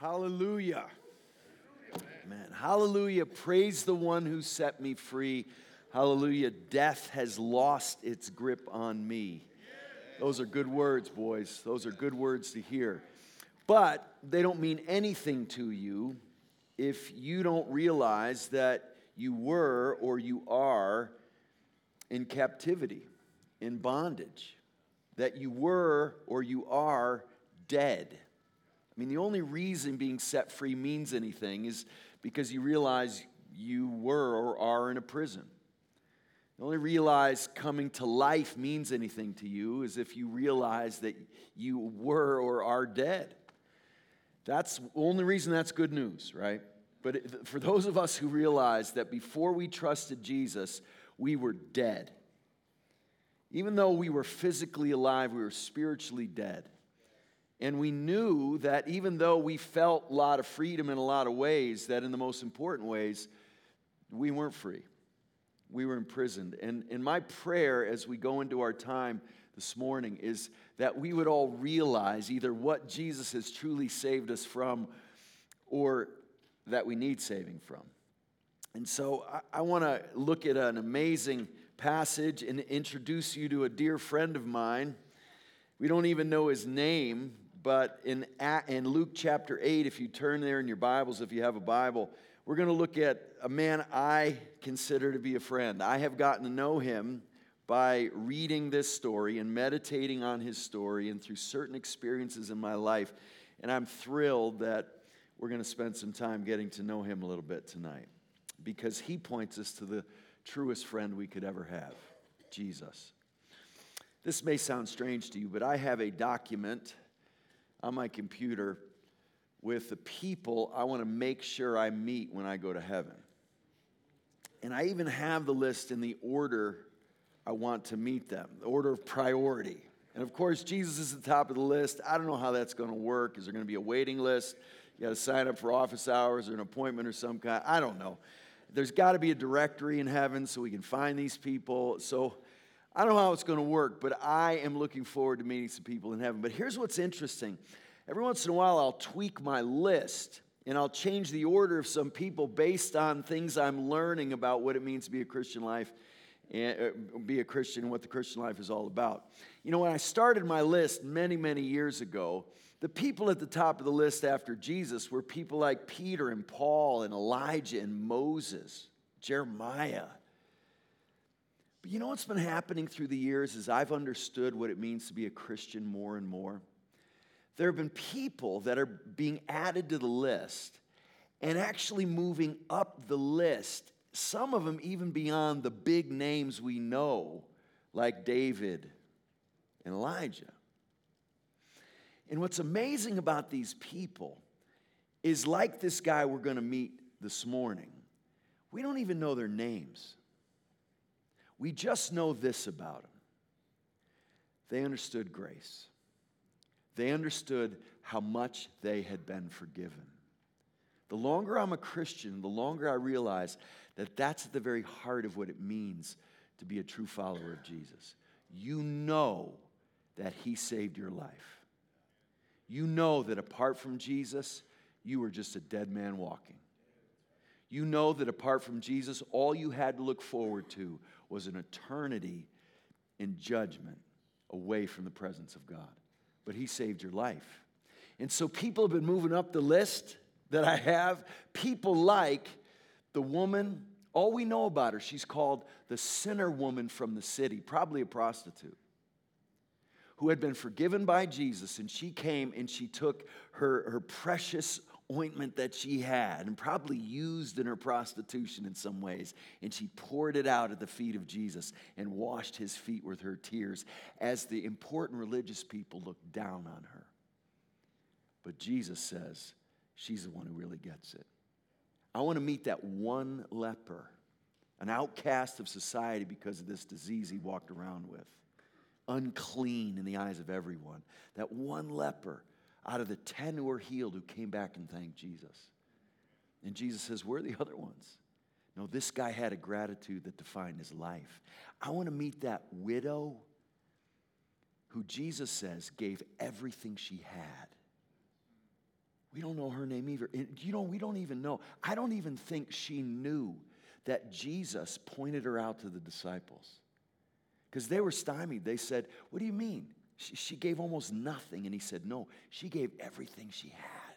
Hallelujah. Amen. Hallelujah. Praise the one who set me free. Hallelujah. Death has lost its grip on me. Those are good words, boys. Those are good words to hear. But they don't mean anything to you if you don't realize that you were or you are in captivity, in bondage, that you were or you are dead. I mean, the only reason being set free means anything is because you realize you were or are in a prison. The only realize coming to life means anything to you is if you realize that you were or are dead. That's the only reason that's good news, right? But for those of us who realize that before we trusted Jesus, we were dead. Even though we were physically alive, we were spiritually dead. And we knew that even though we felt a lot of freedom in a lot of ways, that in the most important ways, we weren't free. We were imprisoned. And, and my prayer as we go into our time this morning is that we would all realize either what Jesus has truly saved us from or that we need saving from. And so I, I want to look at an amazing passage and introduce you to a dear friend of mine. We don't even know his name, but in, in Luke chapter 8, if you turn there in your Bibles, if you have a Bible, we're going to look at a man I consider to be a friend. I have gotten to know him by reading this story and meditating on his story and through certain experiences in my life. And I'm thrilled that we're going to spend some time getting to know him a little bit tonight because he points us to the truest friend we could ever have Jesus. This may sound strange to you, but I have a document on my computer with the people I want to make sure I meet when I go to heaven. And I even have the list in the order I want to meet them, the order of priority. And of course, Jesus is at the top of the list. I don't know how that's going to work. Is there going to be a waiting list? You got to sign up for office hours or an appointment or some kind. I don't know. There's got to be a directory in heaven so we can find these people. So I don't know how it's going to work, but I am looking forward to meeting some people in heaven. But here's what's interesting every once in a while, I'll tweak my list and I'll change the order of some people based on things I'm learning about what it means to be a Christian life and uh, be a Christian and what the Christian life is all about. You know, when I started my list many, many years ago, the people at the top of the list after Jesus were people like Peter and Paul and Elijah and Moses, Jeremiah, but you know what's been happening through the years is I've understood what it means to be a Christian more and more? There have been people that are being added to the list and actually moving up the list, some of them even beyond the big names we know, like David and Elijah. And what's amazing about these people is like this guy we're going to meet this morning, we don't even know their names. We just know this about them they understood grace, they understood how much they had been forgiven. The longer I'm a Christian, the longer I realize that that's at the very heart of what it means to be a true follower of Jesus. You know that He saved your life. You know that apart from Jesus, you were just a dead man walking. You know that apart from Jesus, all you had to look forward to was an eternity in judgment away from the presence of God. But He saved your life. And so people have been moving up the list that I have. People like the woman, all we know about her, she's called the sinner woman from the city, probably a prostitute, who had been forgiven by Jesus. And she came and she took her, her precious ointment that she had and probably used in her prostitution in some ways. And she poured it out at the feet of Jesus and washed his feet with her tears as the important religious people looked down on her. But Jesus says she's the one who really gets it. I want to meet that one leper, an outcast of society because of this disease he walked around with, unclean in the eyes of everyone. That one leper out of the 10 who were healed who came back and thanked Jesus. And Jesus says, Where are the other ones? No, this guy had a gratitude that defined his life. I want to meet that widow who Jesus says gave everything she had. We don't know her name either. You know, we don't even know. I don't even think she knew that Jesus pointed her out to the disciples because they were stymied. They said, What do you mean? She, gave almost nothing. And he said, No, she gave everything she had.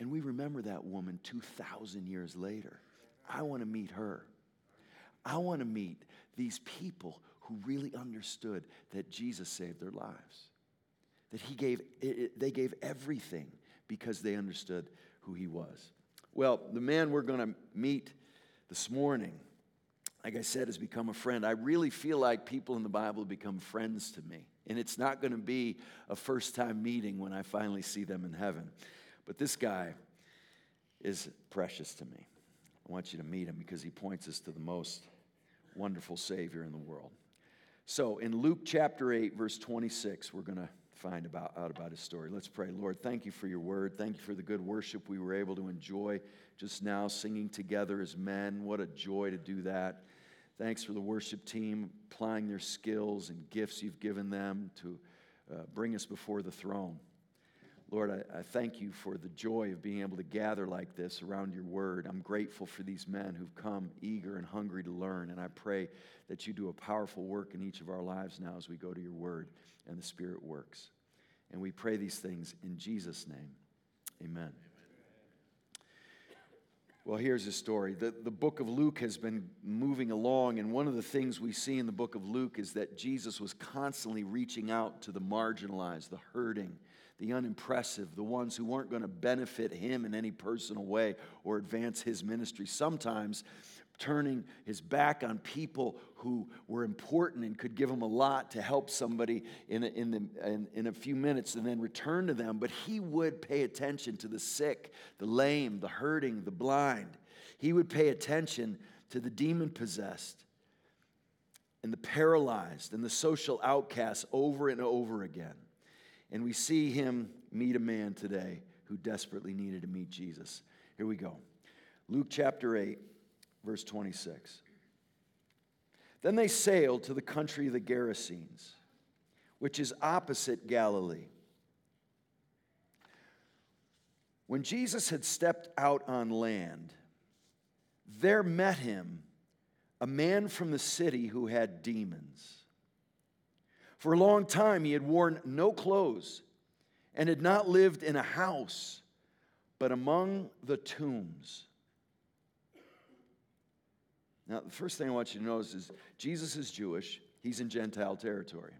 And we remember that woman 2,000 years later. I want to meet her. I want to meet these people who really understood that Jesus saved their lives. That he gave, it, they gave everything because they understood who he was. Well, the man we're going to meet this morning, like I said, has become a friend. I really feel like people in the Bible become friends to me. And it's not going to be a first time meeting when I finally see them in heaven. But this guy is precious to me. I want you to meet him because he points us to the most wonderful Savior in the world. So, in Luke chapter 8, verse 26, we're going to find about, out about his story. Let's pray. Lord, thank you for your word. Thank you for the good worship we were able to enjoy just now, singing together as men. What a joy to do that. Thanks for the worship team applying their skills and gifts you've given them to uh, bring us before the throne. Lord, I, I, thank you for the joy of being able to gather like this around your word. I'm grateful for these men who've come eager and hungry to learn. And I pray that you do a powerful work in each of our lives now as we go to your word and the Spirit works. And we pray these things in Jesus' name. Amen. Well, here's a story. The, the book of Luke has been moving along, and one of the things we see in the book of Luke is that Jesus was constantly reaching out to the marginalized, the hurting, the unimpressive, the ones who weren't going to benefit him in any personal way or advance his ministry. Sometimes turning his back on people who were important and could give him a lot to help somebody in a, in, the, in, in, a few minutes and then return to them. But he would pay attention to the sick, the lame, the hurting, the blind. He would pay attention to the demon possessed and the paralyzed and the social outcasts over and over again. And we see him meet a man today who desperately needed to meet Jesus. Here we go. Luke chapter 8, verse 26. Then they sailed to the country of the Gerasenes, which is opposite Galilee. When Jesus had stepped out on land, there met him a man from the city who had demons. For a long time, he had worn no clothes and had not lived in a house, but among the tombs. Now, the first thing I want you to notice is Jesus is Jewish, he's in Gentile territory.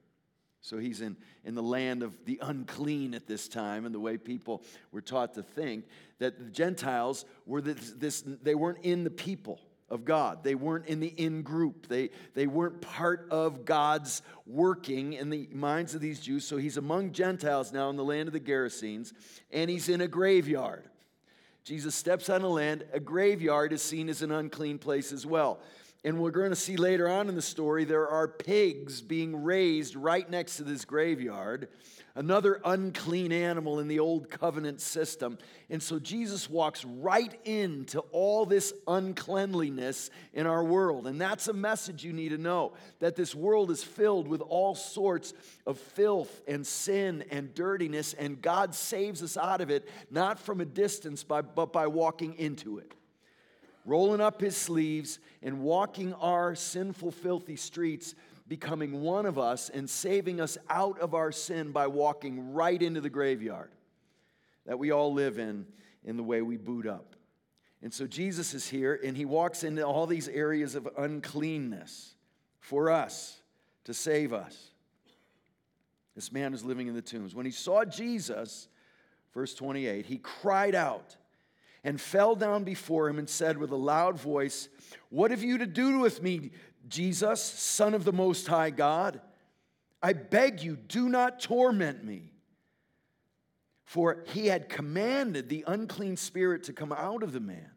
So he's in, in the land of the unclean at this time, and the way people were taught to think that the Gentiles were this, this they weren't in the people of God. They weren't in the in group. They, they weren't part of God's working in the minds of these Jews. So he's among Gentiles now in the land of the Gerasenes, and he's in a graveyard. Jesus steps on a land. A graveyard is seen as an unclean place as well. And we're going to see later on in the story, there are pigs being raised right next to this graveyard another unclean animal in the old covenant system. And so Jesus walks right into all this uncleanliness in our world. And that's a message you need to know that this world is filled with all sorts of filth and sin and dirtiness, and God saves us out of it, not from a distance, but by walking into it rolling up his sleeves and walking our sinful, filthy streets becoming one of us and saving us out of our sin by walking right into the graveyard that we all live in in the way we boot up. And so Jesus is here and he walks into all these areas of uncleanness for us to save us. This man is living in the tombs. When he saw Jesus, verse 28, he cried out and fell down before him and said with a loud voice, What have you to do with me, Jesus, Son of the Most High God, I beg you, do not torment me. For he had commanded the unclean spirit to come out of the man.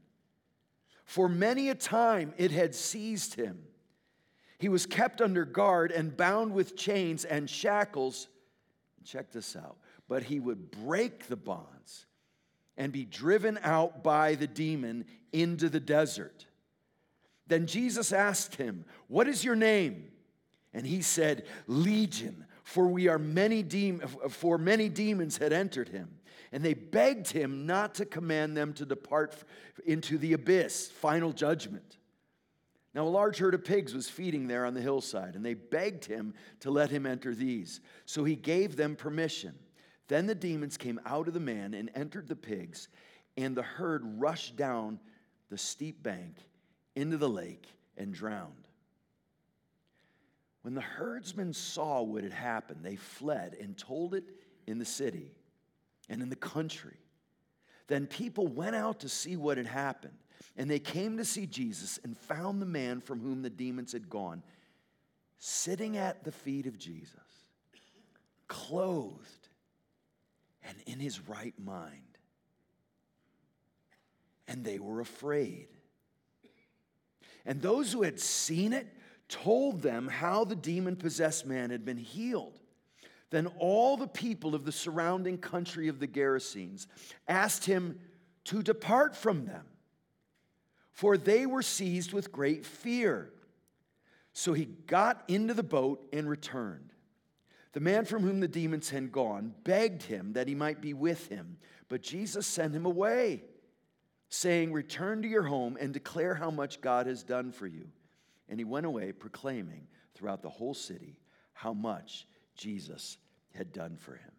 For many a time it had seized him. He was kept under guard and bound with chains and shackles. Check this out. But he would break the bonds and be driven out by the demon into the desert. Then Jesus asked him, What is your name? And he said, Legion, for we are many de- for many demons had entered him. And they begged him not to command them to depart into the abyss, final judgment. Now, a large herd of pigs was feeding there on the hillside, and they begged him to let him enter these. So he gave them permission. Then the demons came out of the man and entered the pigs, and the herd rushed down the steep bank into the lake and drowned. When the herdsmen saw what had happened, they fled and told it in the city and in the country. Then people went out to see what had happened, and they came to see Jesus and found the man from whom the demons had gone sitting at the feet of Jesus, clothed and in his right mind. And they were afraid. And those who had seen it told them how the demon possessed man had been healed. Then all the people of the surrounding country of the Gerasenes asked him to depart from them, for they were seized with great fear. So he got into the boat and returned. The man from whom the demons had gone begged him that he might be with him, but Jesus sent him away, saying, Return to your home and declare how much God has done for you. And he went away proclaiming throughout the whole city how much Jesus had done for him.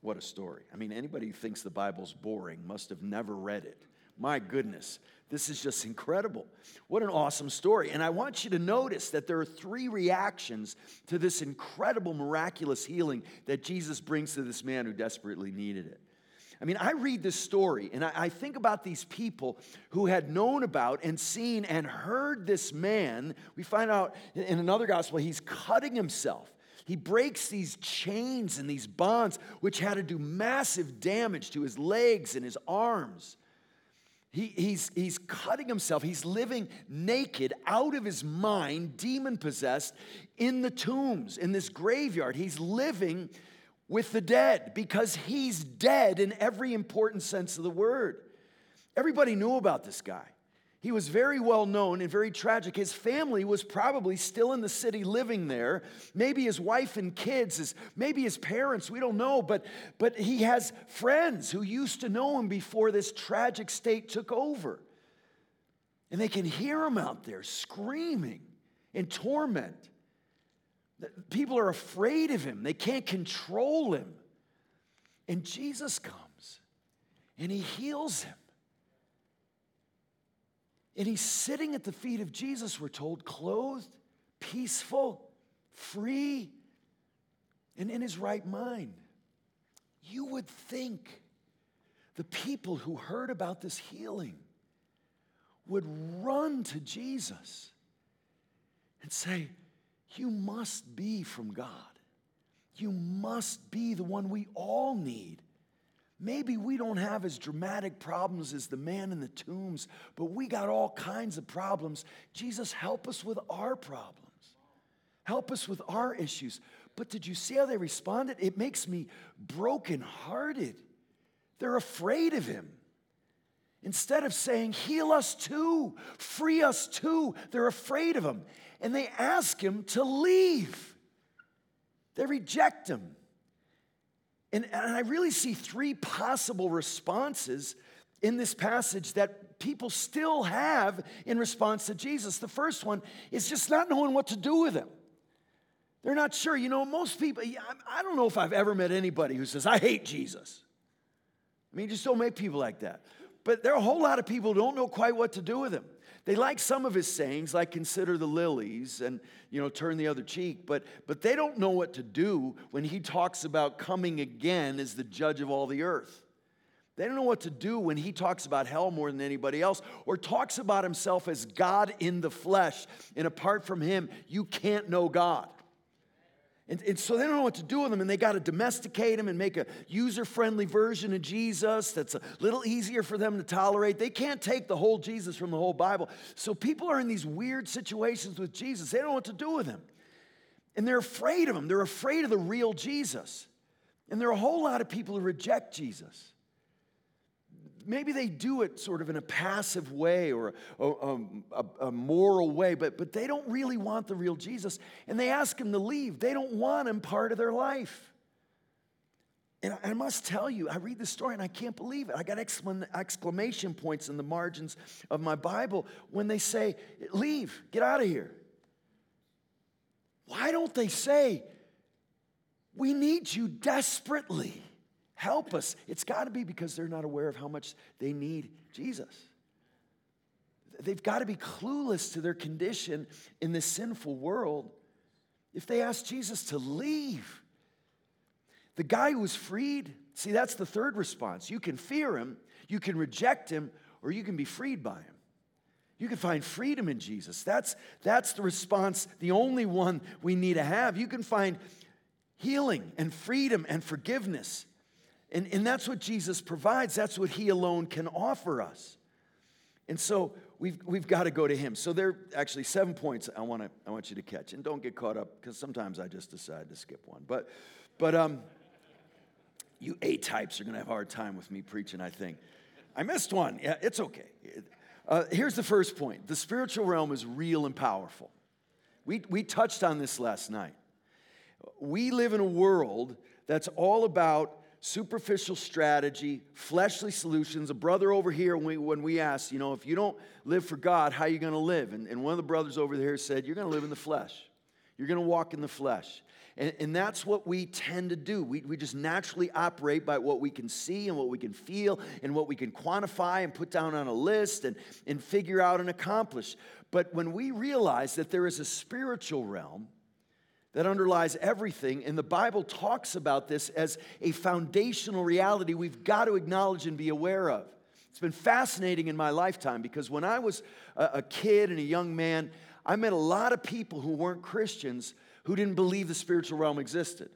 What a story. I mean, anybody who thinks the Bible's boring must have never read it. My goodness, this is just incredible. What an awesome story. And I want you to notice that there are three reactions to this incredible, miraculous healing that Jesus brings to this man who desperately needed it. I mean, I read this story and I, I, think about these people who had known about and seen and heard this man. We find out in another gospel, he's cutting himself. He breaks these chains and these bonds, which had to do massive damage to his legs and his arms. He, he's, he's cutting himself. He's living naked, out of his mind, demon possessed, in the tombs, in this graveyard. He's living with the dead because he's dead in every important sense of the word. Everybody knew about this guy. He was very well known and very tragic. His family was probably still in the city living there. Maybe his wife and kids, his, maybe his parents, we don't know. But, but he has friends who used to know him before this tragic state took over. And they can hear him out there screaming in torment. People are afraid of him, they can't control him. And Jesus comes and he heals him. And he's sitting at the feet of Jesus, we're told, clothed, peaceful, free, and in his right mind. You would think the people who heard about this healing would run to Jesus and say, You must be from God. You must be the one we all need. Maybe we don't have as dramatic problems as the man in the tombs, but we got all kinds of problems. Jesus, help us with our problems. Help us with our issues. But did you see how they responded? It makes me brokenhearted. They're afraid of him. Instead of saying, Heal us too, free us too, they're afraid of him. And they ask him to leave. They reject him. And, and I really see three possible responses in this passage that people still have in response to Jesus. The first one is just not knowing what to do with him. They're not sure. You know, most people, I don't know if I've ever met anybody who says, I hate Jesus. I mean, just don't make people like that. But there are a whole lot of people who don't know quite what to do with him. They like some of his sayings, like consider the lilies and, you know, turn the other cheek, but, but they don't know what to do when he talks about coming again as the judge of all the earth. They don't know what to do when he talks about hell more than anybody else or talks about himself as God in the flesh. And apart from him, you can't know God. And, and, so they don't know what to do with them, and they got to domesticate them and make a user friendly version of Jesus that's a little easier for them to tolerate. They can't take the whole Jesus from the whole Bible. So people are in these weird situations with Jesus. They don't know what to do with him. And they're afraid of him, they're afraid of the real Jesus. And there are a whole lot of people who reject Jesus. Maybe they do it sort of in a passive way or a, um, a, a, moral way, but, but they don't really want the real Jesus. And they ask him to leave. They don't want him part of their life. And I must tell you, I read the story and I can't believe it. I got exclamation points in the margins of my Bible when they say, Leave, get out of here. Why don't they say, We need you desperately? Help us. It's got to be because they're not aware of how much they need Jesus. They've got to be clueless to their condition in this sinful world. If they ask Jesus to leave, the guy who was freed, see, that's the third response. You can fear him, you can reject him, or you can be freed by him. You can find freedom in Jesus. That's, that's the response, the only one we need to have. You can find healing and freedom and forgiveness. And, and that's what Jesus provides. That's what he alone can offer us. And so we've, we've got to go to him. So there are actually seven points I, wanna, I want you to catch. And don't get caught up because sometimes I just decide to skip one. But, but um, you A types are going to have a hard time with me preaching, I think. I missed one. Yeah, it's okay. Uh, here's the first point the spiritual realm is real and powerful. We, we touched on this last night. We live in a world that's all about superficial strategy, fleshly solutions. A brother over here, when we, when we asked, you know, if you don't live for God, how are you going to live? And, and one of the brothers over there said, You're going to live in the flesh. You're going to walk in the flesh. And, and that's what we tend to do. We, we just naturally operate by what we can see and what we can feel and what we can quantify and put down on a list and, and figure out and accomplish. But when we realize that there is a spiritual realm, that underlies everything. And the Bible talks about this as a foundational reality we've got to acknowledge and be aware of. It's been fascinating in my lifetime because when I was a, kid and a young man, I met a lot of people who weren't Christians who didn't believe the spiritual realm existed.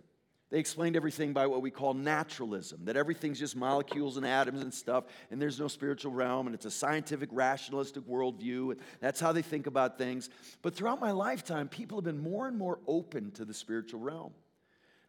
They explained everything by what we call naturalism, that everything's just molecules and atoms and stuff, and there's no spiritual realm, and it's a scientific, rationalistic worldview, and that's how they think about things. But throughout my lifetime, people have been more and more open to the spiritual realm.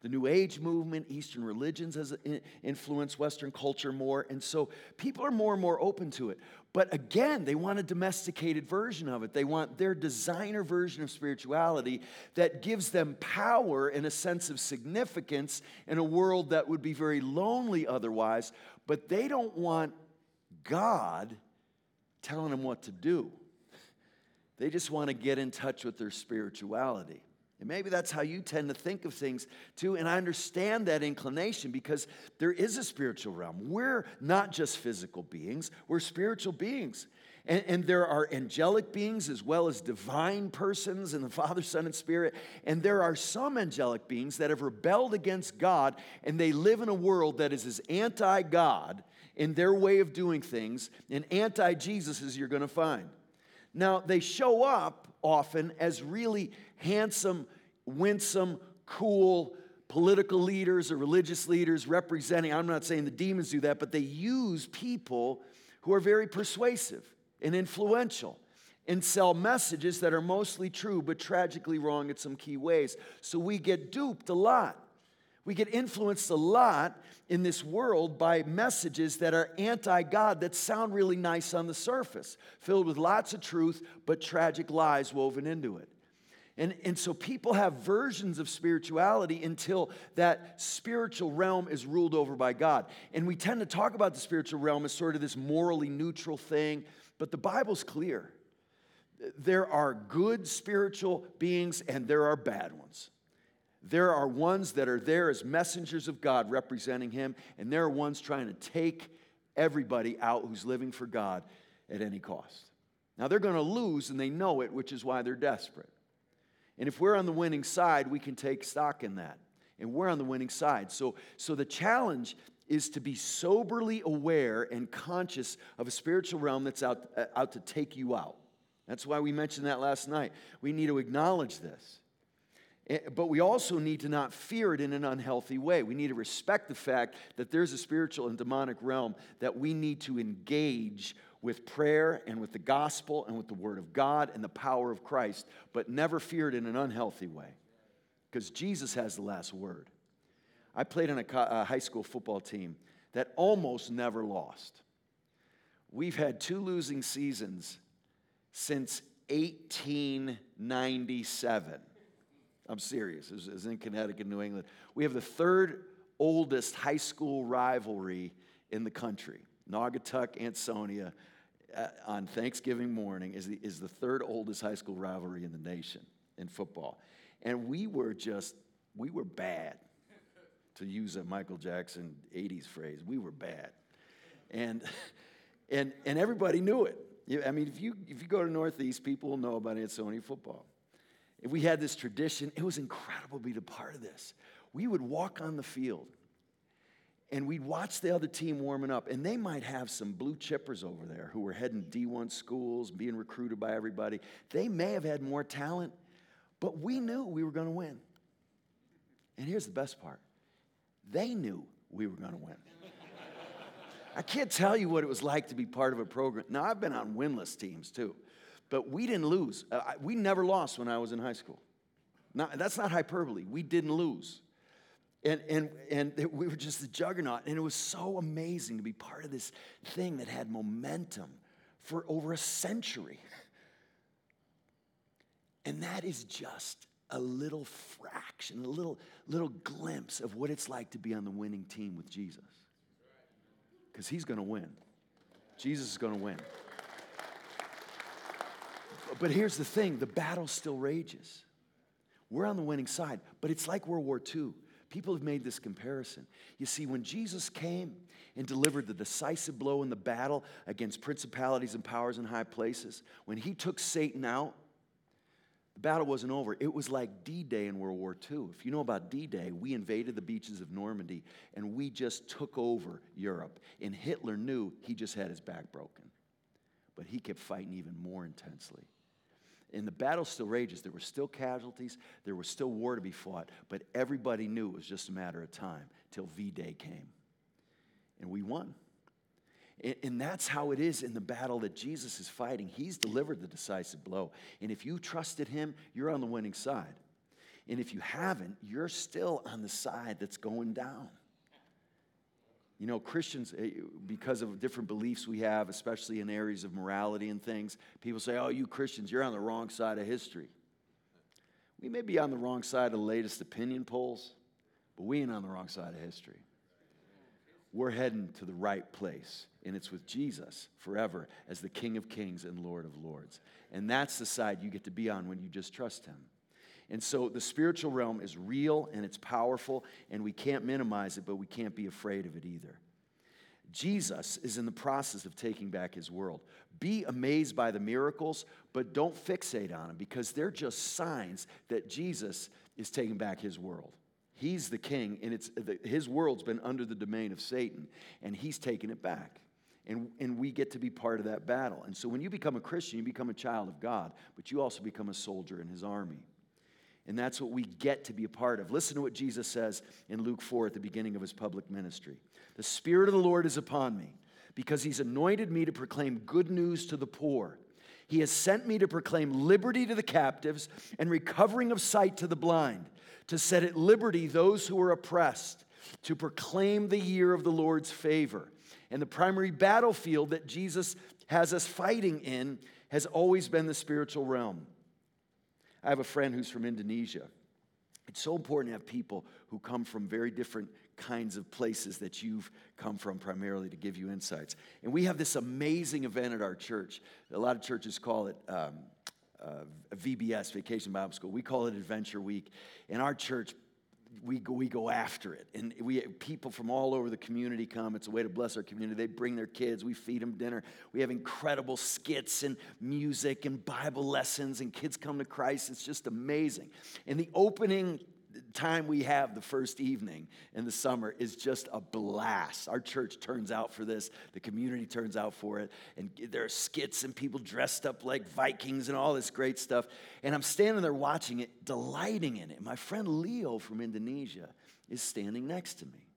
The New Age movement, Eastern religions has influenced Western culture more, and so people are more and more open to it. But again, they want a domesticated version of it. They want their designer version of spirituality that gives them power and a sense of significance in a world that would be very lonely otherwise. But they don't want God telling them what to do. They just want to get in touch with their spirituality. And maybe that's how you tend to think of things too. And I understand that inclination because there is a spiritual realm. We're not just physical beings, we're spiritual beings. And, and, there are angelic beings as well as divine persons in the Father, Son, and Spirit. And there are some angelic beings that have rebelled against God and they live in a world that is as anti God in their way of doing things and anti Jesus as you're going to find. Now, they show up often as really handsome, winsome, cool political leaders or religious leaders representing, I'm not saying the demons do that, but they use people who are very persuasive and influential and sell messages that are mostly true but tragically wrong in some key ways. So we get duped a lot. We get influenced a lot in this world by messages that are anti God that sound really nice on the surface, filled with lots of truth, but tragic lies woven into it. And, and so people have versions of spirituality until that spiritual realm is ruled over by God. And we tend to talk about the spiritual realm as sort of this morally neutral thing, but the Bible's clear. There are good spiritual beings and there are bad ones. There are ones that are there as messengers of God representing Him, and there are ones trying to take everybody out who's living for God at any cost. Now, they're going to lose, and they know it, which is why they're desperate. And if we're on the winning side, we can take stock in that. And we're on the winning side. So, so the challenge is to be soberly aware and conscious of a spiritual realm that's out, uh, out to take you out. That's why we mentioned that last night. We need to acknowledge this. Eh, but we also need to not fear it in an unhealthy way. We need to respect the fact that there's a spiritual and demonic realm that we need to engage with prayer and with the gospel and with the word of God and the power of Christ, but never fear it in an unhealthy way because Jesus has the last word. I played on a high school football team that almost never lost. We've had two losing seasons since 1897. I'm serious. It was in Connecticut, New England. We have the third oldest high school rivalry in the country. Naugatuck, Ansonia, uh, on Thanksgiving morning is the, is the third oldest high school rivalry in the nation in football. And we were just, we were bad, to use a Michael Jackson 80s phrase. We were bad. And, and, and everybody knew it. I mean, if you, if you go to Northeast, people will know about Ansonia football. If we had this tradition, it was incredible to be a part of this. We would walk on the field and we'd watch the other team warming up, and they might have some blue chippers over there who were heading D1 schools, being recruited by everybody. They may have had more talent, but we knew we were going to win. And here's the best part they knew we were going to win. I can't tell you what it was like to be part of a program. Now, I've been on winless teams too, but we didn't lose. Uh, we never lost when I was in high school. Not, that's not hyperbole. We didn't lose. And, and, and we were just a juggernaut. And it was so amazing to be part of this thing that had momentum for over a century. And that is just a little fraction, a little, little glimpse of what it's like to be on the winning team with Jesus. Because he's going to win. Jesus is going to win. But here's the thing the battle still rages. We're on the winning side, but it's like World War II. People have made this comparison. You see, when Jesus came and delivered the decisive blow in the battle against principalities and powers in high places, when he took Satan out, the battle wasn't over. It was like D Day in World War II. If you know about D Day, we invaded the beaches of Normandy and we just took over Europe. And Hitler knew he just had his back broken. But he kept fighting even more intensely. And the battle still rages. There were still casualties, there was still war to be fought, but everybody knew it was just a matter of time till V Day came. And we won. And that's how it is in the battle that Jesus is fighting. He's delivered the decisive blow. And if you trusted him, you're on the winning side. And if you haven't, you're still on the side that's going down. You know, Christians, eh, because of different beliefs we have, especially in areas of morality and things, people say, oh, you Christians, you're on the wrong side of history. We may be on the wrong side of the latest opinion polls, but we ain't on the wrong side of history. We're heading to the right place, and it's with Jesus forever as the King of Kings and Lord of Lords. And that's the side you get to be on when you just trust Him. And so the spiritual realm is real and it's powerful, and we can't minimize it, but we can't be afraid of it either. Jesus is in the process of taking back his world. Be amazed by the miracles, but don't fixate on them because they're just signs that Jesus is taking back his world. He's the king, and it's, his world's been under the domain of Satan, and he's taken it back. And, and we get to be part of that battle. And so when you become a Christian, you become a child of God, but you also become a soldier in his army. And that's what we get to be a part of. Listen to what Jesus says in Luke 4 at the beginning of his public ministry The Spirit of the Lord is upon me because he's anointed me to proclaim good news to the poor. He has sent me to proclaim liberty to the captives and recovering of sight to the blind, to set at liberty those who are oppressed, to proclaim the year of the Lord's favor. And the primary battlefield that Jesus has us fighting in has always been the spiritual realm. I have a friend who's from Indonesia. It's so important to have people who come from very different kinds of places that you've come from primarily to give you insights. And we have this amazing event at our church. A lot of churches call it um, uh, VBS, Vacation Bible School. We call it Adventure Week. In our church, we go, we go after it. And we people from all over the community come. It's a way to bless our community. They bring their kids. We feed them dinner. We have incredible skits and music and Bible lessons, and kids come to Christ. It's just amazing. And the opening time we have the first evening in the summer is just a blast. Our church turns out for this, the community turns out for it, and there are skits and people dressed up like Vikings and all this great stuff. And I'm standing there watching it, delighting in it. My friend Leo from Indonesia is standing next to me.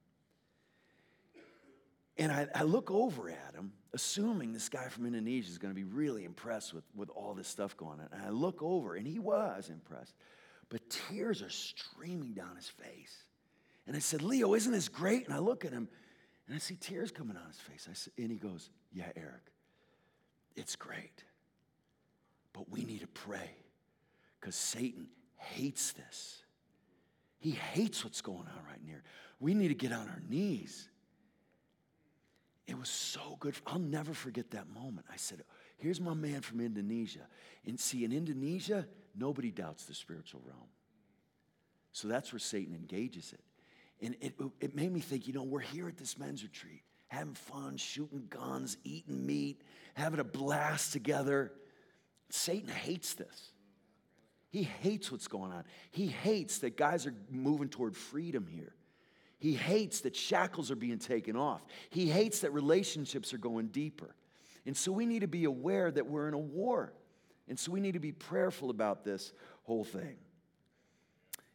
And I, I look over at him, assuming this guy from Indonesia is going to be really impressed with, with all this stuff going on. And I look over, and he was impressed but tears are streaming down his face. And I said, Leo, isn't this great? And I look at him and I see tears coming on his face. I said, and he goes, Yeah, Eric, It's great. But we need to pray because Satan hates this. He hates what's going on right near. We need to get on our knees. It was so good. I'll never forget that moment. I said, Here's my man from Indonesia. And see, in Indonesia, nobody doubts the spiritual realm. So that's where Satan engages it. And it, it made me think, you know, we're here at this men's retreat, having fun, shooting guns, eating meat, having a blast together. Satan hates this. He hates what's going on. He hates that guys are moving toward freedom here. He hates that shackles are being taken off. He hates that relationships are going deeper. And so we need to be aware that we're in a war. And so we need to be prayerful about this whole thing.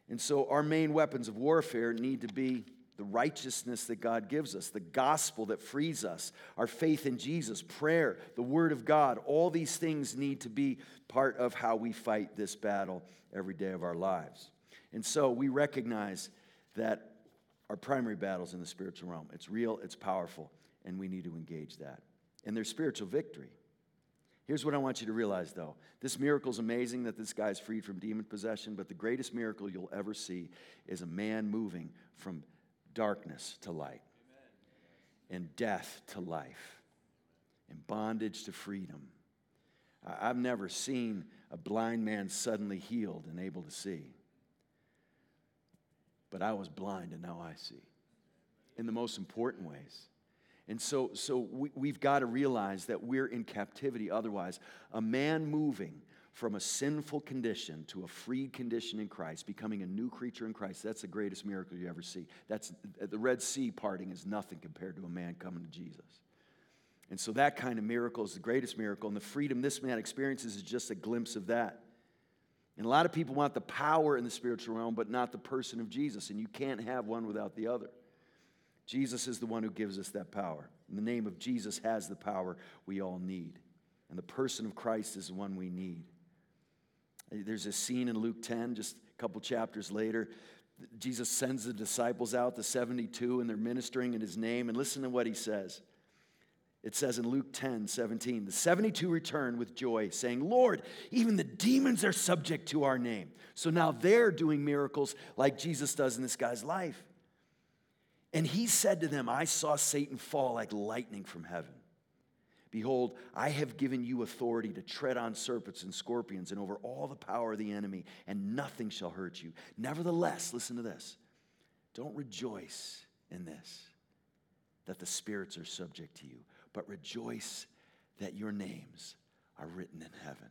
And so our main weapons of warfare need to be the righteousness that God gives us, the gospel that frees us, our faith in Jesus, prayer, the word of God. All these things need to be part of how we fight this battle every day of our lives. And so we recognize that our primary battle is in the spiritual realm. It's real, it's powerful, and we need to engage that. And there's spiritual victory. Here's what I want you to realize though this miracle is amazing that this guy's freed from demon possession, but the greatest miracle you'll ever see is a man moving from darkness to light, and death to life, and bondage to freedom. I've never seen a blind man suddenly healed and able to see. But I was blind and now I see in the most important ways. And so, so we, we've got to realize that we're in captivity otherwise. A man moving from a sinful condition to a freed condition in Christ, becoming a new creature in Christ, that's the greatest miracle you ever see. That's, the Red Sea parting is nothing compared to a man coming to Jesus. And so that kind of miracle is the greatest miracle. And the freedom this man experiences is just a glimpse of that. And a lot of people want the power in the spiritual realm, but not the person of Jesus. And you can't have one without the other. Jesus is the one who gives us that power. And the name of Jesus has the power we all need. And the person of Christ is the one we need. There's a scene in Luke 10, just a couple chapters later. Jesus sends the disciples out, the 72, and they're ministering in his name. And listen to what he says. It says in Luke 10, 17, the 72 return with joy, saying, Lord, even the demons are subject to our name. So now they're doing miracles like Jesus does in this guy's life. And he said to them, I saw Satan fall like lightning from heaven. Behold, I have given you authority to tread on serpents and scorpions and over all the power of the enemy, and nothing shall hurt you. Nevertheless, listen to this don't rejoice in this, that the spirits are subject to you, but rejoice that your names are written in heaven.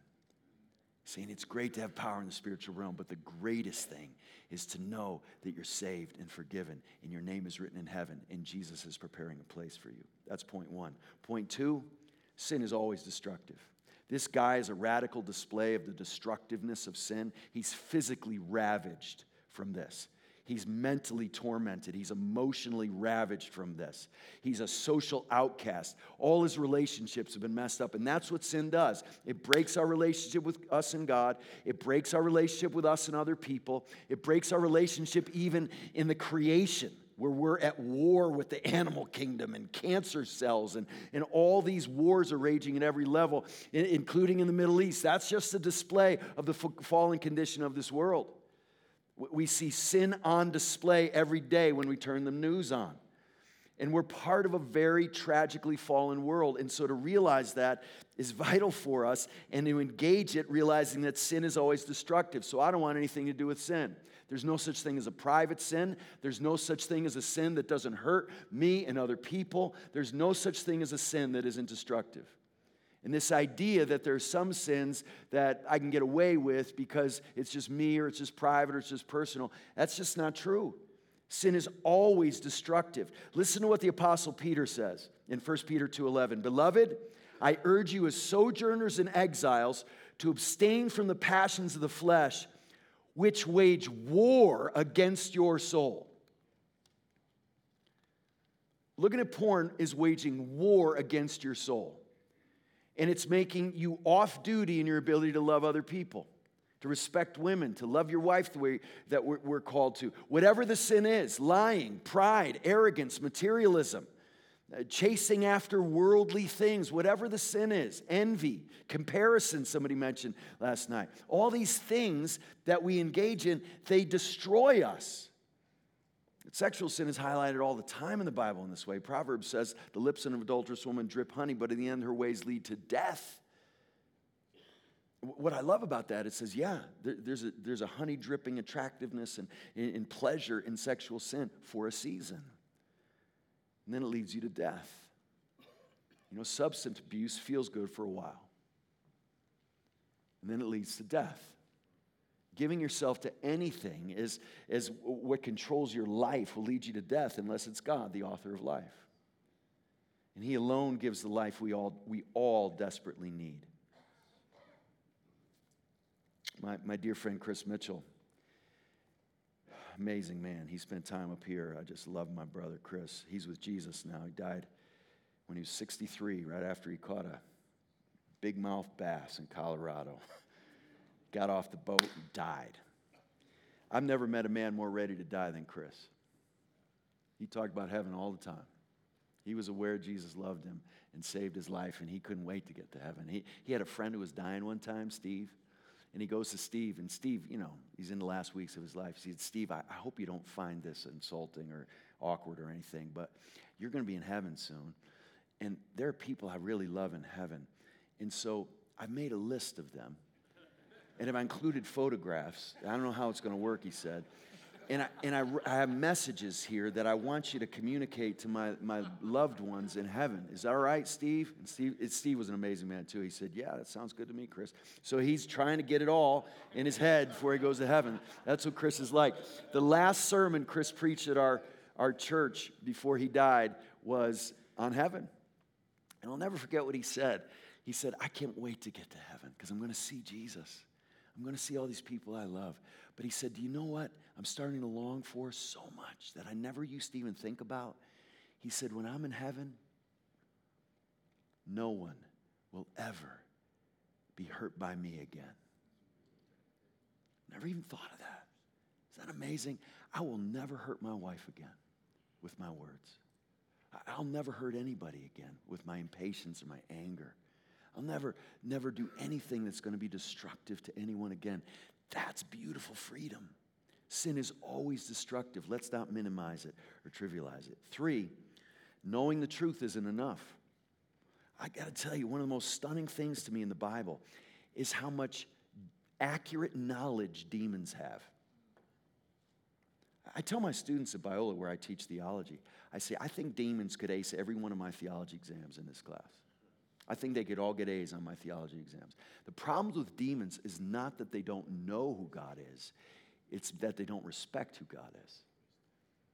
Saying it's great to have power in the spiritual realm, but the greatest thing is to know that you're saved and forgiven, and your name is written in heaven, and Jesus is preparing a place for you. That's point one. Point two sin is always destructive. This guy is a radical display of the destructiveness of sin. He's physically ravaged from this. He's mentally tormented. He's emotionally ravaged from this. He's a social outcast. All his relationships have been messed up. And that's what sin does it breaks our relationship with us and God, it breaks our relationship with us and other people, it breaks our relationship even in the creation. Where we're at war with the animal kingdom and cancer cells, and, and all these wars are raging at every level, including in the Middle East. That's just a display of the fallen condition of this world. We see sin on display every day when we turn the news on. And we're part of a very tragically fallen world. And so to realize that is vital for us and to engage it, realizing that sin is always destructive. So I don't want anything to do with sin. There's no such thing as a private sin. There's no such thing as a sin that doesn't hurt me and other people. There's no such thing as a sin that isn't destructive. And this idea that there's some sins that I can get away with because it's just me or it's just private or it's just personal, that's just not true. Sin is always destructive. Listen to what the apostle Peter says in 1 Peter 2:11. Beloved, I urge you as sojourners and exiles to abstain from the passions of the flesh which wage war against your soul. Looking at porn is waging war against your soul and it's making you off duty in your ability to love other people, to respect women, to love your wife the way that we're, we're called to. Whatever the sin is lying, pride, arrogance, materialism uh, chasing after worldly things, whatever the sin is, envy, comparison, somebody mentioned last night. All these things that we engage in, they destroy us. Sexual sin is highlighted all the time in the Bible in this way. Proverbs says, The lips of an adulterous woman drip honey, but in the end, her ways lead to death. What I love about that, it says, yeah, there's, a, there's a honey dripping attractiveness and, and pleasure in sexual sin for a season. And then it leads you to death. You know, substance abuse feels good for a while, and then it leads to death. Giving yourself to anything is, is what controls your life will lead you to death unless it's God, the author of life. And He alone gives the life we all, we all desperately need. My, my dear friend Chris Mitchell, amazing man. He spent time up here. I just love my brother Chris. He's with Jesus now. He died when he was 63, right after he caught a big mouth bass in Colorado. Got off the boat and died. I've never met a man more ready to die than Chris. He talked about heaven all the time. He was aware Jesus loved him and saved his life, and he couldn't wait to get to heaven. He, he had a friend who was dying one time, Steve, and he goes to Steve, and Steve, you know, he's in the last weeks of his life. He said, Steve, I, I hope you don't find this insulting or awkward or anything, but you're going to be in heaven soon. And there are people I really love in heaven. And so I've made a list of them. And I've included photographs. I don't know how it's going to work, he said. And, I, and I, I, have messages here that I want you to communicate to my, my loved ones in heaven. Is that all right, Steve? And Steve, Steve was an amazing man, too. He said, Yeah, that sounds good to me, Chris. So he's trying to get it all in his head before he goes to heaven. That's what Chris is like. The last sermon Chris preached at our, our church before he died was on heaven. And I'll never forget what he said. He said, I can't wait to get to heaven because I'm going to see Jesus. I'm going to see all these people I love. But he said, Do you know what I'm starting to long for so much that I never used to even think about? He said, When I'm in heaven, no one will ever be hurt by me again. Never even thought of that. Is that amazing? I will never hurt my wife again with my words. I'll never hurt anybody again with my impatience or my anger. I'll never, never do anything that's going to be destructive to anyone again. That's beautiful freedom. Sin is always destructive. Let's not minimize it or trivialize it. Three, knowing the truth isn't enough. I got to tell you, one of the most stunning things to me in the Bible is how much accurate knowledge demons have. I tell my students at Biola, where I teach theology, I say, I think demons could ace every one of my theology exams in this class. I think they could all get A's on my theology exams. The problems with demons is not that they don't know who God is, it's that they don't respect who God is.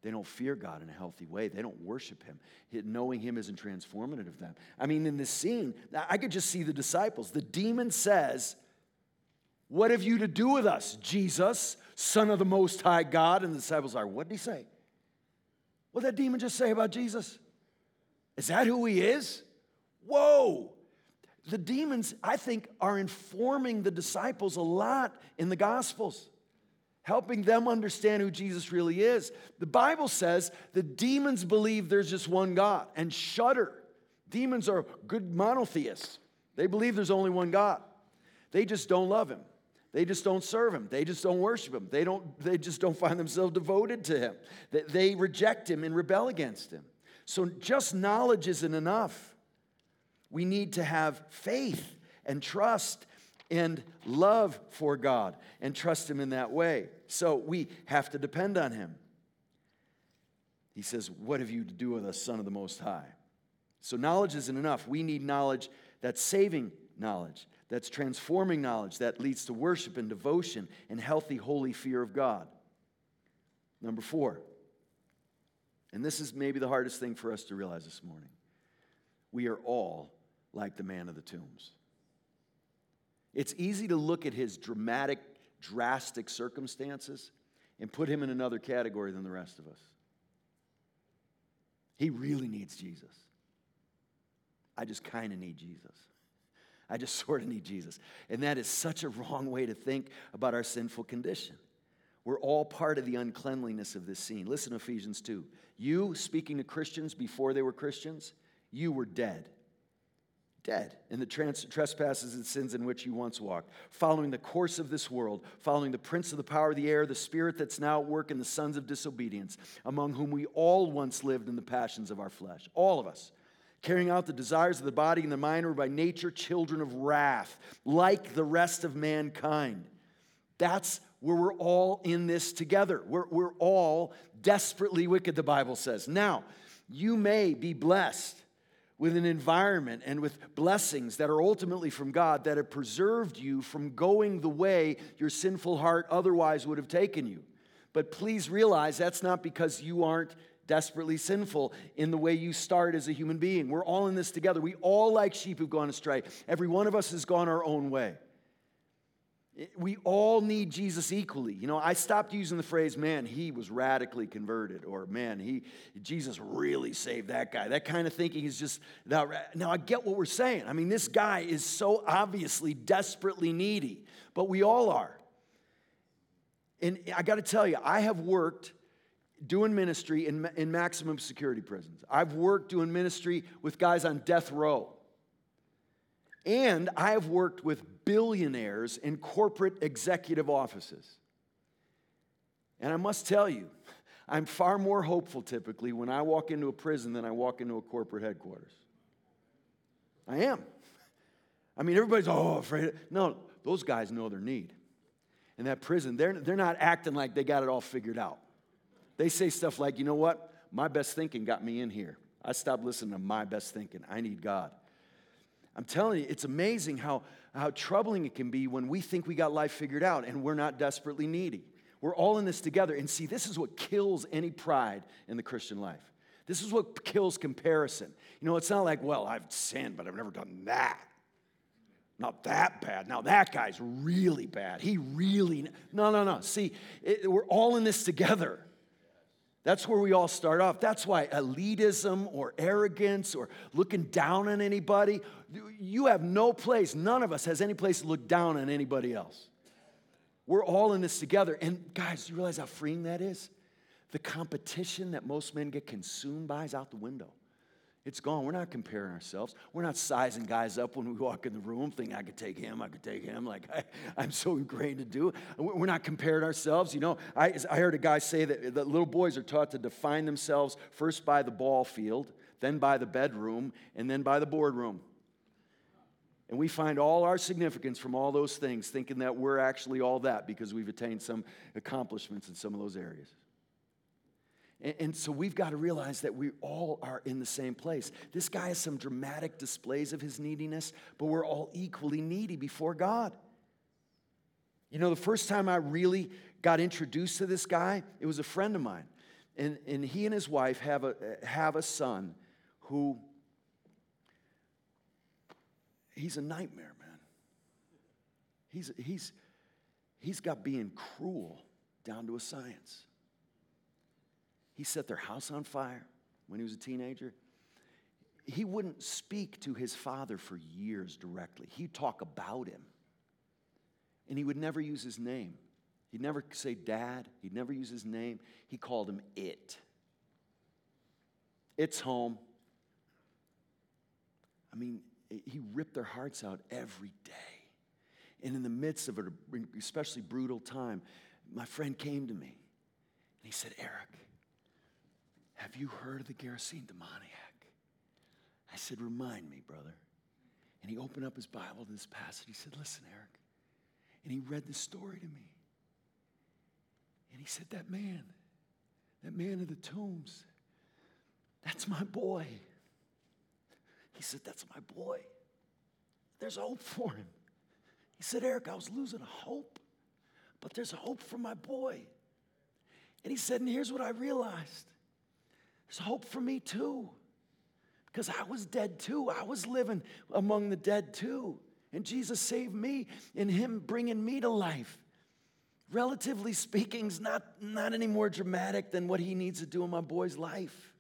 They don't fear God in a healthy way. They don't worship Him. Knowing Him isn't transformative of them. I mean, in this scene, I could just see the disciples. The demon says, What have you to do with us, Jesus, Son of the Most High God? And the disciples are, What did he say? What did that demon just say about Jesus? Is that who he is? Whoa! The demons, I think, are informing the disciples a lot in the Gospels, helping them understand who Jesus really is. The Bible says the demons believe there's just one God and shudder. Demons are good monotheists, they believe there's only one God. They just don't love him. They just don't serve him. They just don't worship him. They, don't, they just don't find themselves devoted to him. They, they reject him and rebel against him. So just knowledge isn't enough. We need to have faith and trust and love for God and trust Him in that way. So we have to depend on Him. He says, What have you to do with us, Son of the Most High? So knowledge isn't enough. We need knowledge that's saving knowledge, that's transforming knowledge, that leads to worship and devotion and healthy, holy fear of God. Number four, and this is maybe the hardest thing for us to realize this morning we are all like the man of the tombs. It's easy to look at his dramatic, drastic circumstances and put him in another category than the rest of us. He really needs Jesus. I just kind of need Jesus. I just sort of need Jesus. And that is such a wrong way to think about our sinful condition. We're all part of the uncleanliness of this scene. Listen to Ephesians 2. You, speaking to Christians before they were Christians, you were dead. Dead in the trans- trespasses and sins in which you once walked, following the course of this world, following the prince of the power of the air, the spirit that's now at work in the sons of disobedience, among whom we all once lived in the passions of our flesh. All of us carrying out the desires of the body and the mind, were by nature children of wrath, like the rest of mankind. That's where we're all in this together. We're, we're all desperately wicked, the Bible says. Now, you may be blessed with an environment and with blessings that are ultimately from God that have preserved you from going the way your sinful heart otherwise would have taken you. But please realize that's not because you aren't desperately sinful in the way you start as a human being. We're all in this together. We all, like sheep, have gone astray. Every one of us has gone our own way. We all need Jesus equally. You know, I stopped using the phrase, man, he was radically converted, or man, he Jesus really saved that guy. That kind of thinking is just now, now I get what we're saying. I mean, this guy is so obviously desperately needy, but we all are. And I got to tell you, I have worked doing ministry in, in maximum security prisons. I've worked doing ministry with guys on death row. And I have worked with billionaires in corporate executive offices. And I must tell you, I'm far more hopeful typically when I walk into a prison than I walk into a corporate headquarters. I am. I mean, everybody's, oh, afraid. No, those guys know their need. In that prison, they're, they're not acting like they got it all figured out. They say stuff like, you know what? My best thinking got me in here. I stopped listening to my best thinking. I need God. I'm telling you, it's amazing how, how troubling it can be when we think we got life figured out and we're not desperately needy. We're all in this together. And see, this is what kills any pride in the Christian life. This is what kills comparison. You know, it's not like, well, I've sinned, but I've never done that. Not that bad. Now, that guy's really bad. He really. No, no, no. See, it, we're all in this together. That's where we all start off. That's why elitism or arrogance or looking down on anybody, you have no place, none of us has any place to look down on anybody else. We're all in this together. And guys, you realize how freeing that is? The competition that most men get consumed by is out the window. It's gone. We're not comparing ourselves. We're not sizing guys up when we walk in the room, thinking I could take him, I could take him, like I, am so ingrained to do. We're not comparing ourselves. You know, I, I heard a guy say that, that little boys are taught to define themselves first by the ball field, then by the bedroom, and then by the boardroom. And we find all our significance from all those things, thinking that we're actually all that because we've attained some accomplishments in some of those areas. And, so we've got to realize that we all are in the same place. This guy has some dramatic displays of his neediness, but we're all equally needy before God. You know, the first time I really got introduced to this guy, it was a friend of mine. And, and he and his wife have a, have a son who, he's a nightmare, man. He's, he's, he's got being cruel down to a science. He set their house on fire when he was a teenager. He wouldn't speak to his father for years directly. He'd talk about him. And he would never use his name. He'd never say dad. He'd never use his name. He called him it. It's home. I mean, he ripped their hearts out every day. And in the midst of an especially brutal time, my friend came to me and he said, Eric, have you heard of the Gerasene demoniac? I said, Remind me, brother. And he opened up his Bible to this passage. He said, Listen, Eric. And he read the story to me. And he said, That man, that man of the tombs, that's my boy. He said, That's my boy. There's hope for him. He said, Eric, I was losing hope, but there's hope for my boy. And he said, And here's what I realized there's hope for me too. Because I was dead too. I was living among the dead too. And Jesus saved me in Him bringing me to life. Relatively speaking, is not, not any more dramatic than what He needs to do in my boy's life.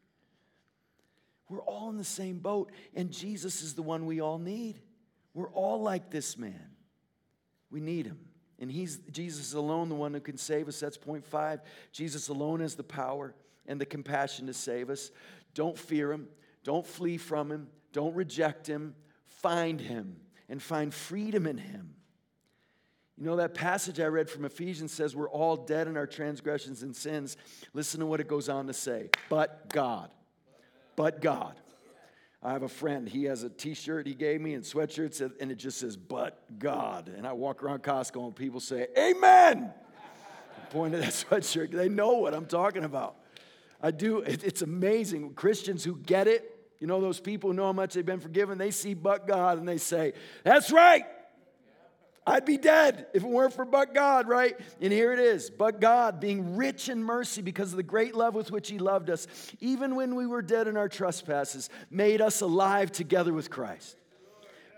We're all in the same boat, and Jesus is the one we all need. We're all like this man. We need Him. And he's Jesus alone the one who can save us. That's point five. Jesus alone has the power and the compassion to save us. Don't fear him. Don't flee from him. Don't reject him. Find him and find freedom in him. You know, that passage I read from Ephesians says we're all dead in our transgressions and sins. Listen to what it goes on to say. But God. But God. I have a friend, he has a t shirt he gave me and sweatshirts, and it just says, But God. And I walk around Costco and people say, Amen. Point at that sweatshirt. They know what I'm talking about. I do. It's amazing. Christians who get it, you know, those people who know how much they've been forgiven, they see but God and they say, That's right. I'd be dead if it weren't for but God, right? And here it is. But God, being rich in mercy because of the great love with which He loved us, even when we were dead in our trespasses, made us alive together with Christ.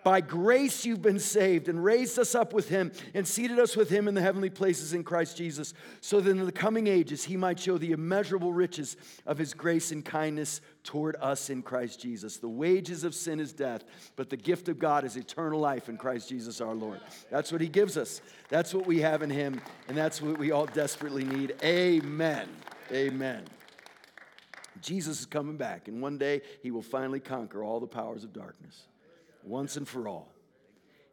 By grace you've been saved and raised us up with him and seated us with him in the heavenly places in Christ Jesus, so that in the coming ages he might show the immeasurable riches of his grace and kindness toward us in Christ Jesus. The wages of sin is death, but the gift of God is eternal life in Christ Jesus our Lord. That's what he gives us. That's what we have in him, and that's what we all desperately need. Amen. Amen. Jesus is coming back, and one day he will finally conquer all the powers of darkness once and for all.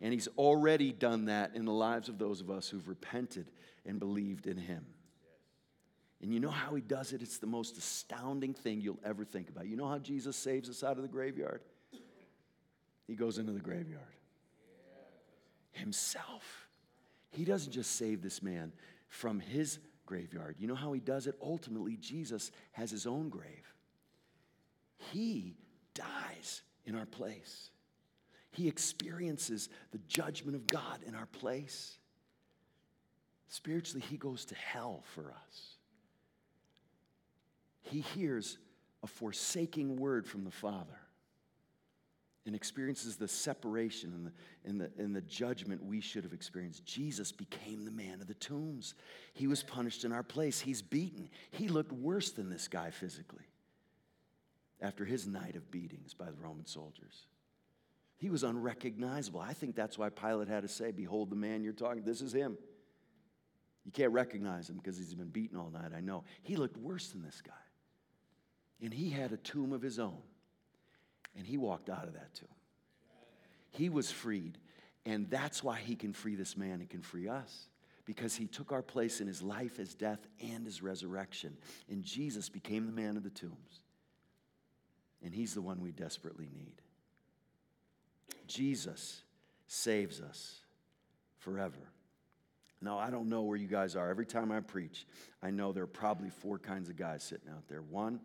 And he's already done that in the lives of those of us who've repented and believed in him. And you know how he does it? It's the most astounding thing you'll ever think about. You know how Jesus saves us out of the graveyard? He goes into the graveyard himself. He doesn't just save this man from his graveyard. You know how he does it? Ultimately, Jesus has his own grave. He dies in our place. He experiences the judgment of God in our place. Spiritually, he goes to hell for us. He hears a forsaking word from the Father and experiences the separation and the, and, the, and the judgment we should have experienced. Jesus became the man of the tombs. He was punished in our place. He's beaten. He looked worse than this guy physically after his night of beatings by the Roman soldiers. He was unrecognizable. I think that's why Pilate had to say, Behold the man you're talking, this is him. You can't recognize him because he's been beaten all night, I know. He looked worse than this guy. And he had a tomb of his own. And he walked out of that tomb. He was freed. And that's why he can free this man and can free us. Because he took our place in his life, his death, and his resurrection. And Jesus became the man of the tombs. And he's the one we desperately need. Jesus saves us forever. Now, I don't know where you guys are. Every time I preach, I know there are probably four kinds of guys sitting out there. One,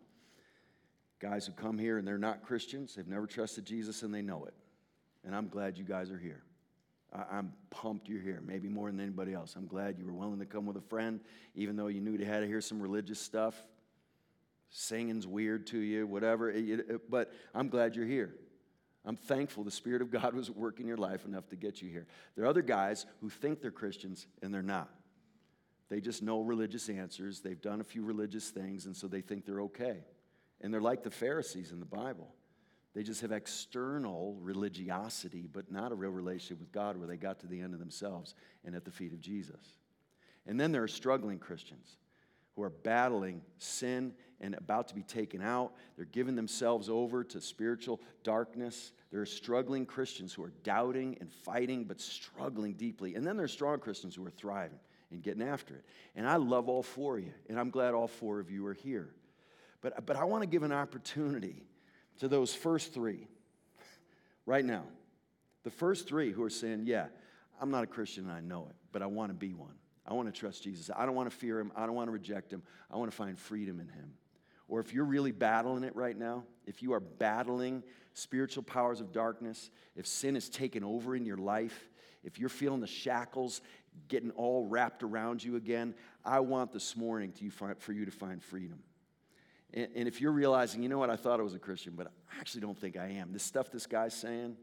guys who come here and they're not Christians, they've never trusted Jesus and they know it. And I'm glad you guys are here. I'm pumped you're here, maybe more than anybody else. I'm glad you were willing to come with a friend, even though you knew you had to hear some religious stuff. Singing's weird to you, whatever. But I'm glad you're here. I'm thankful the Spirit of God was working your life enough to get you here. There are other guys who think they're Christians and they're not. They just know religious answers. They've done a few religious things, and so they think they're okay. And they're like the Pharisees in the Bible. They just have external religiosity, but not a real relationship with God where they got to the end of themselves and at the feet of Jesus. And then there are struggling Christians who are battling sin and about to be taken out. They're giving themselves over to spiritual darkness. There are struggling Christians who are doubting and fighting, but struggling deeply. And then there are strong Christians who are thriving and getting after it. And I love all four of you, and I'm glad all four of you are here. But, but I want to give an opportunity to those first three right now. The first three who are saying, Yeah, I'm not a Christian and I know it, but I want to be one. I want to trust Jesus. I don't want to fear him. I don't want to reject him. I want to find freedom in him. Or if you're really battling it right now, if you are battling spiritual powers of darkness, if sin has taken over in your life, if you're feeling the shackles getting all wrapped around you again, I want this morning to, for you to find freedom. And, and if you're realizing, you know what, I thought I was a Christian, but I actually don't think I am. This stuff this guy's saying,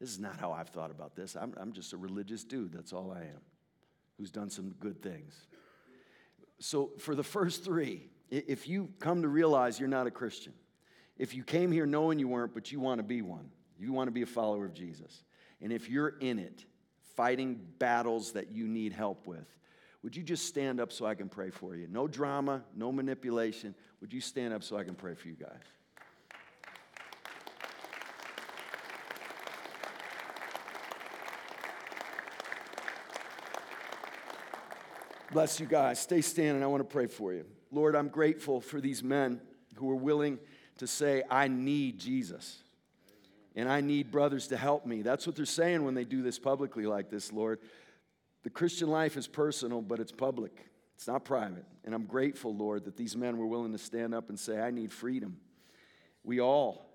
this is not how I've thought about this. I'm, I'm just a religious dude, that's all I am who's done some good things. So, for the first three, if you come to realize you're not a Christian, if you came here knowing you weren't, but you want to be one, you want to be a follower of Jesus, and if you're in it, fighting battles that you need help with. Would you just stand up so I can pray for you? No drama, no manipulation. Would you stand up so I can pray for you guys? Bless you guys. Stay standing. I want to pray for you. Lord, I'm grateful for these men who are willing to say, I need Jesus. And I need brothers to help me. That's what they're saying when they do this publicly like this, Lord. The Christian life is personal, but it's public, it's not private. And I'm grateful, Lord, that these men were willing to stand up and say, I need freedom. We all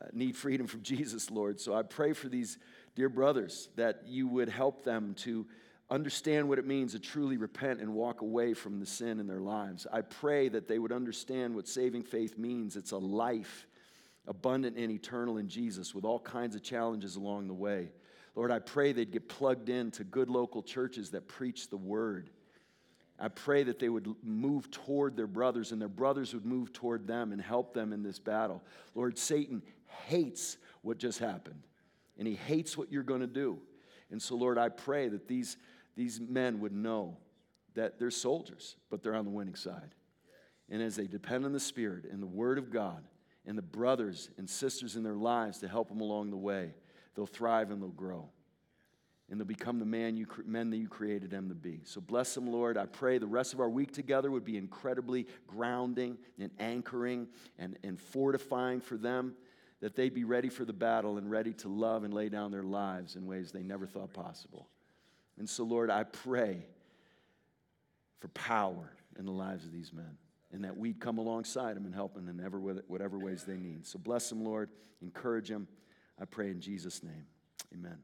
uh, need freedom from Jesus, Lord. So I pray for these dear brothers that you would help them to understand what it means to truly repent and walk away from the sin in their lives. I pray that they would understand what saving faith means. It's a life abundant and eternal in Jesus with all kinds of challenges along the way. Lord, I pray they'd get plugged into good local churches that preach the word. I pray that they would move toward their brothers and their brothers would move toward them and help them in this battle. Lord, Satan hates what just happened, and he hates what you're going to do. And so, Lord, I pray that these these men would know that they're soldiers, but they're on the winning side. And as they depend on the Spirit and the Word of God and the brothers and sisters in their lives to help them along the way, they'll thrive and they'll grow. And they'll become the man you, men that you created them to be. So bless them, Lord. I pray the rest of our week together would be incredibly grounding and anchoring and, and fortifying for them, that they'd be ready for the battle and ready to love and lay down their lives in ways they never thought possible. And so, Lord, I pray for power in the lives of these men and that we'd come alongside them and help them in ever, whatever ways they need. So bless them, Lord. Encourage them. I pray in Jesus' name. Amen.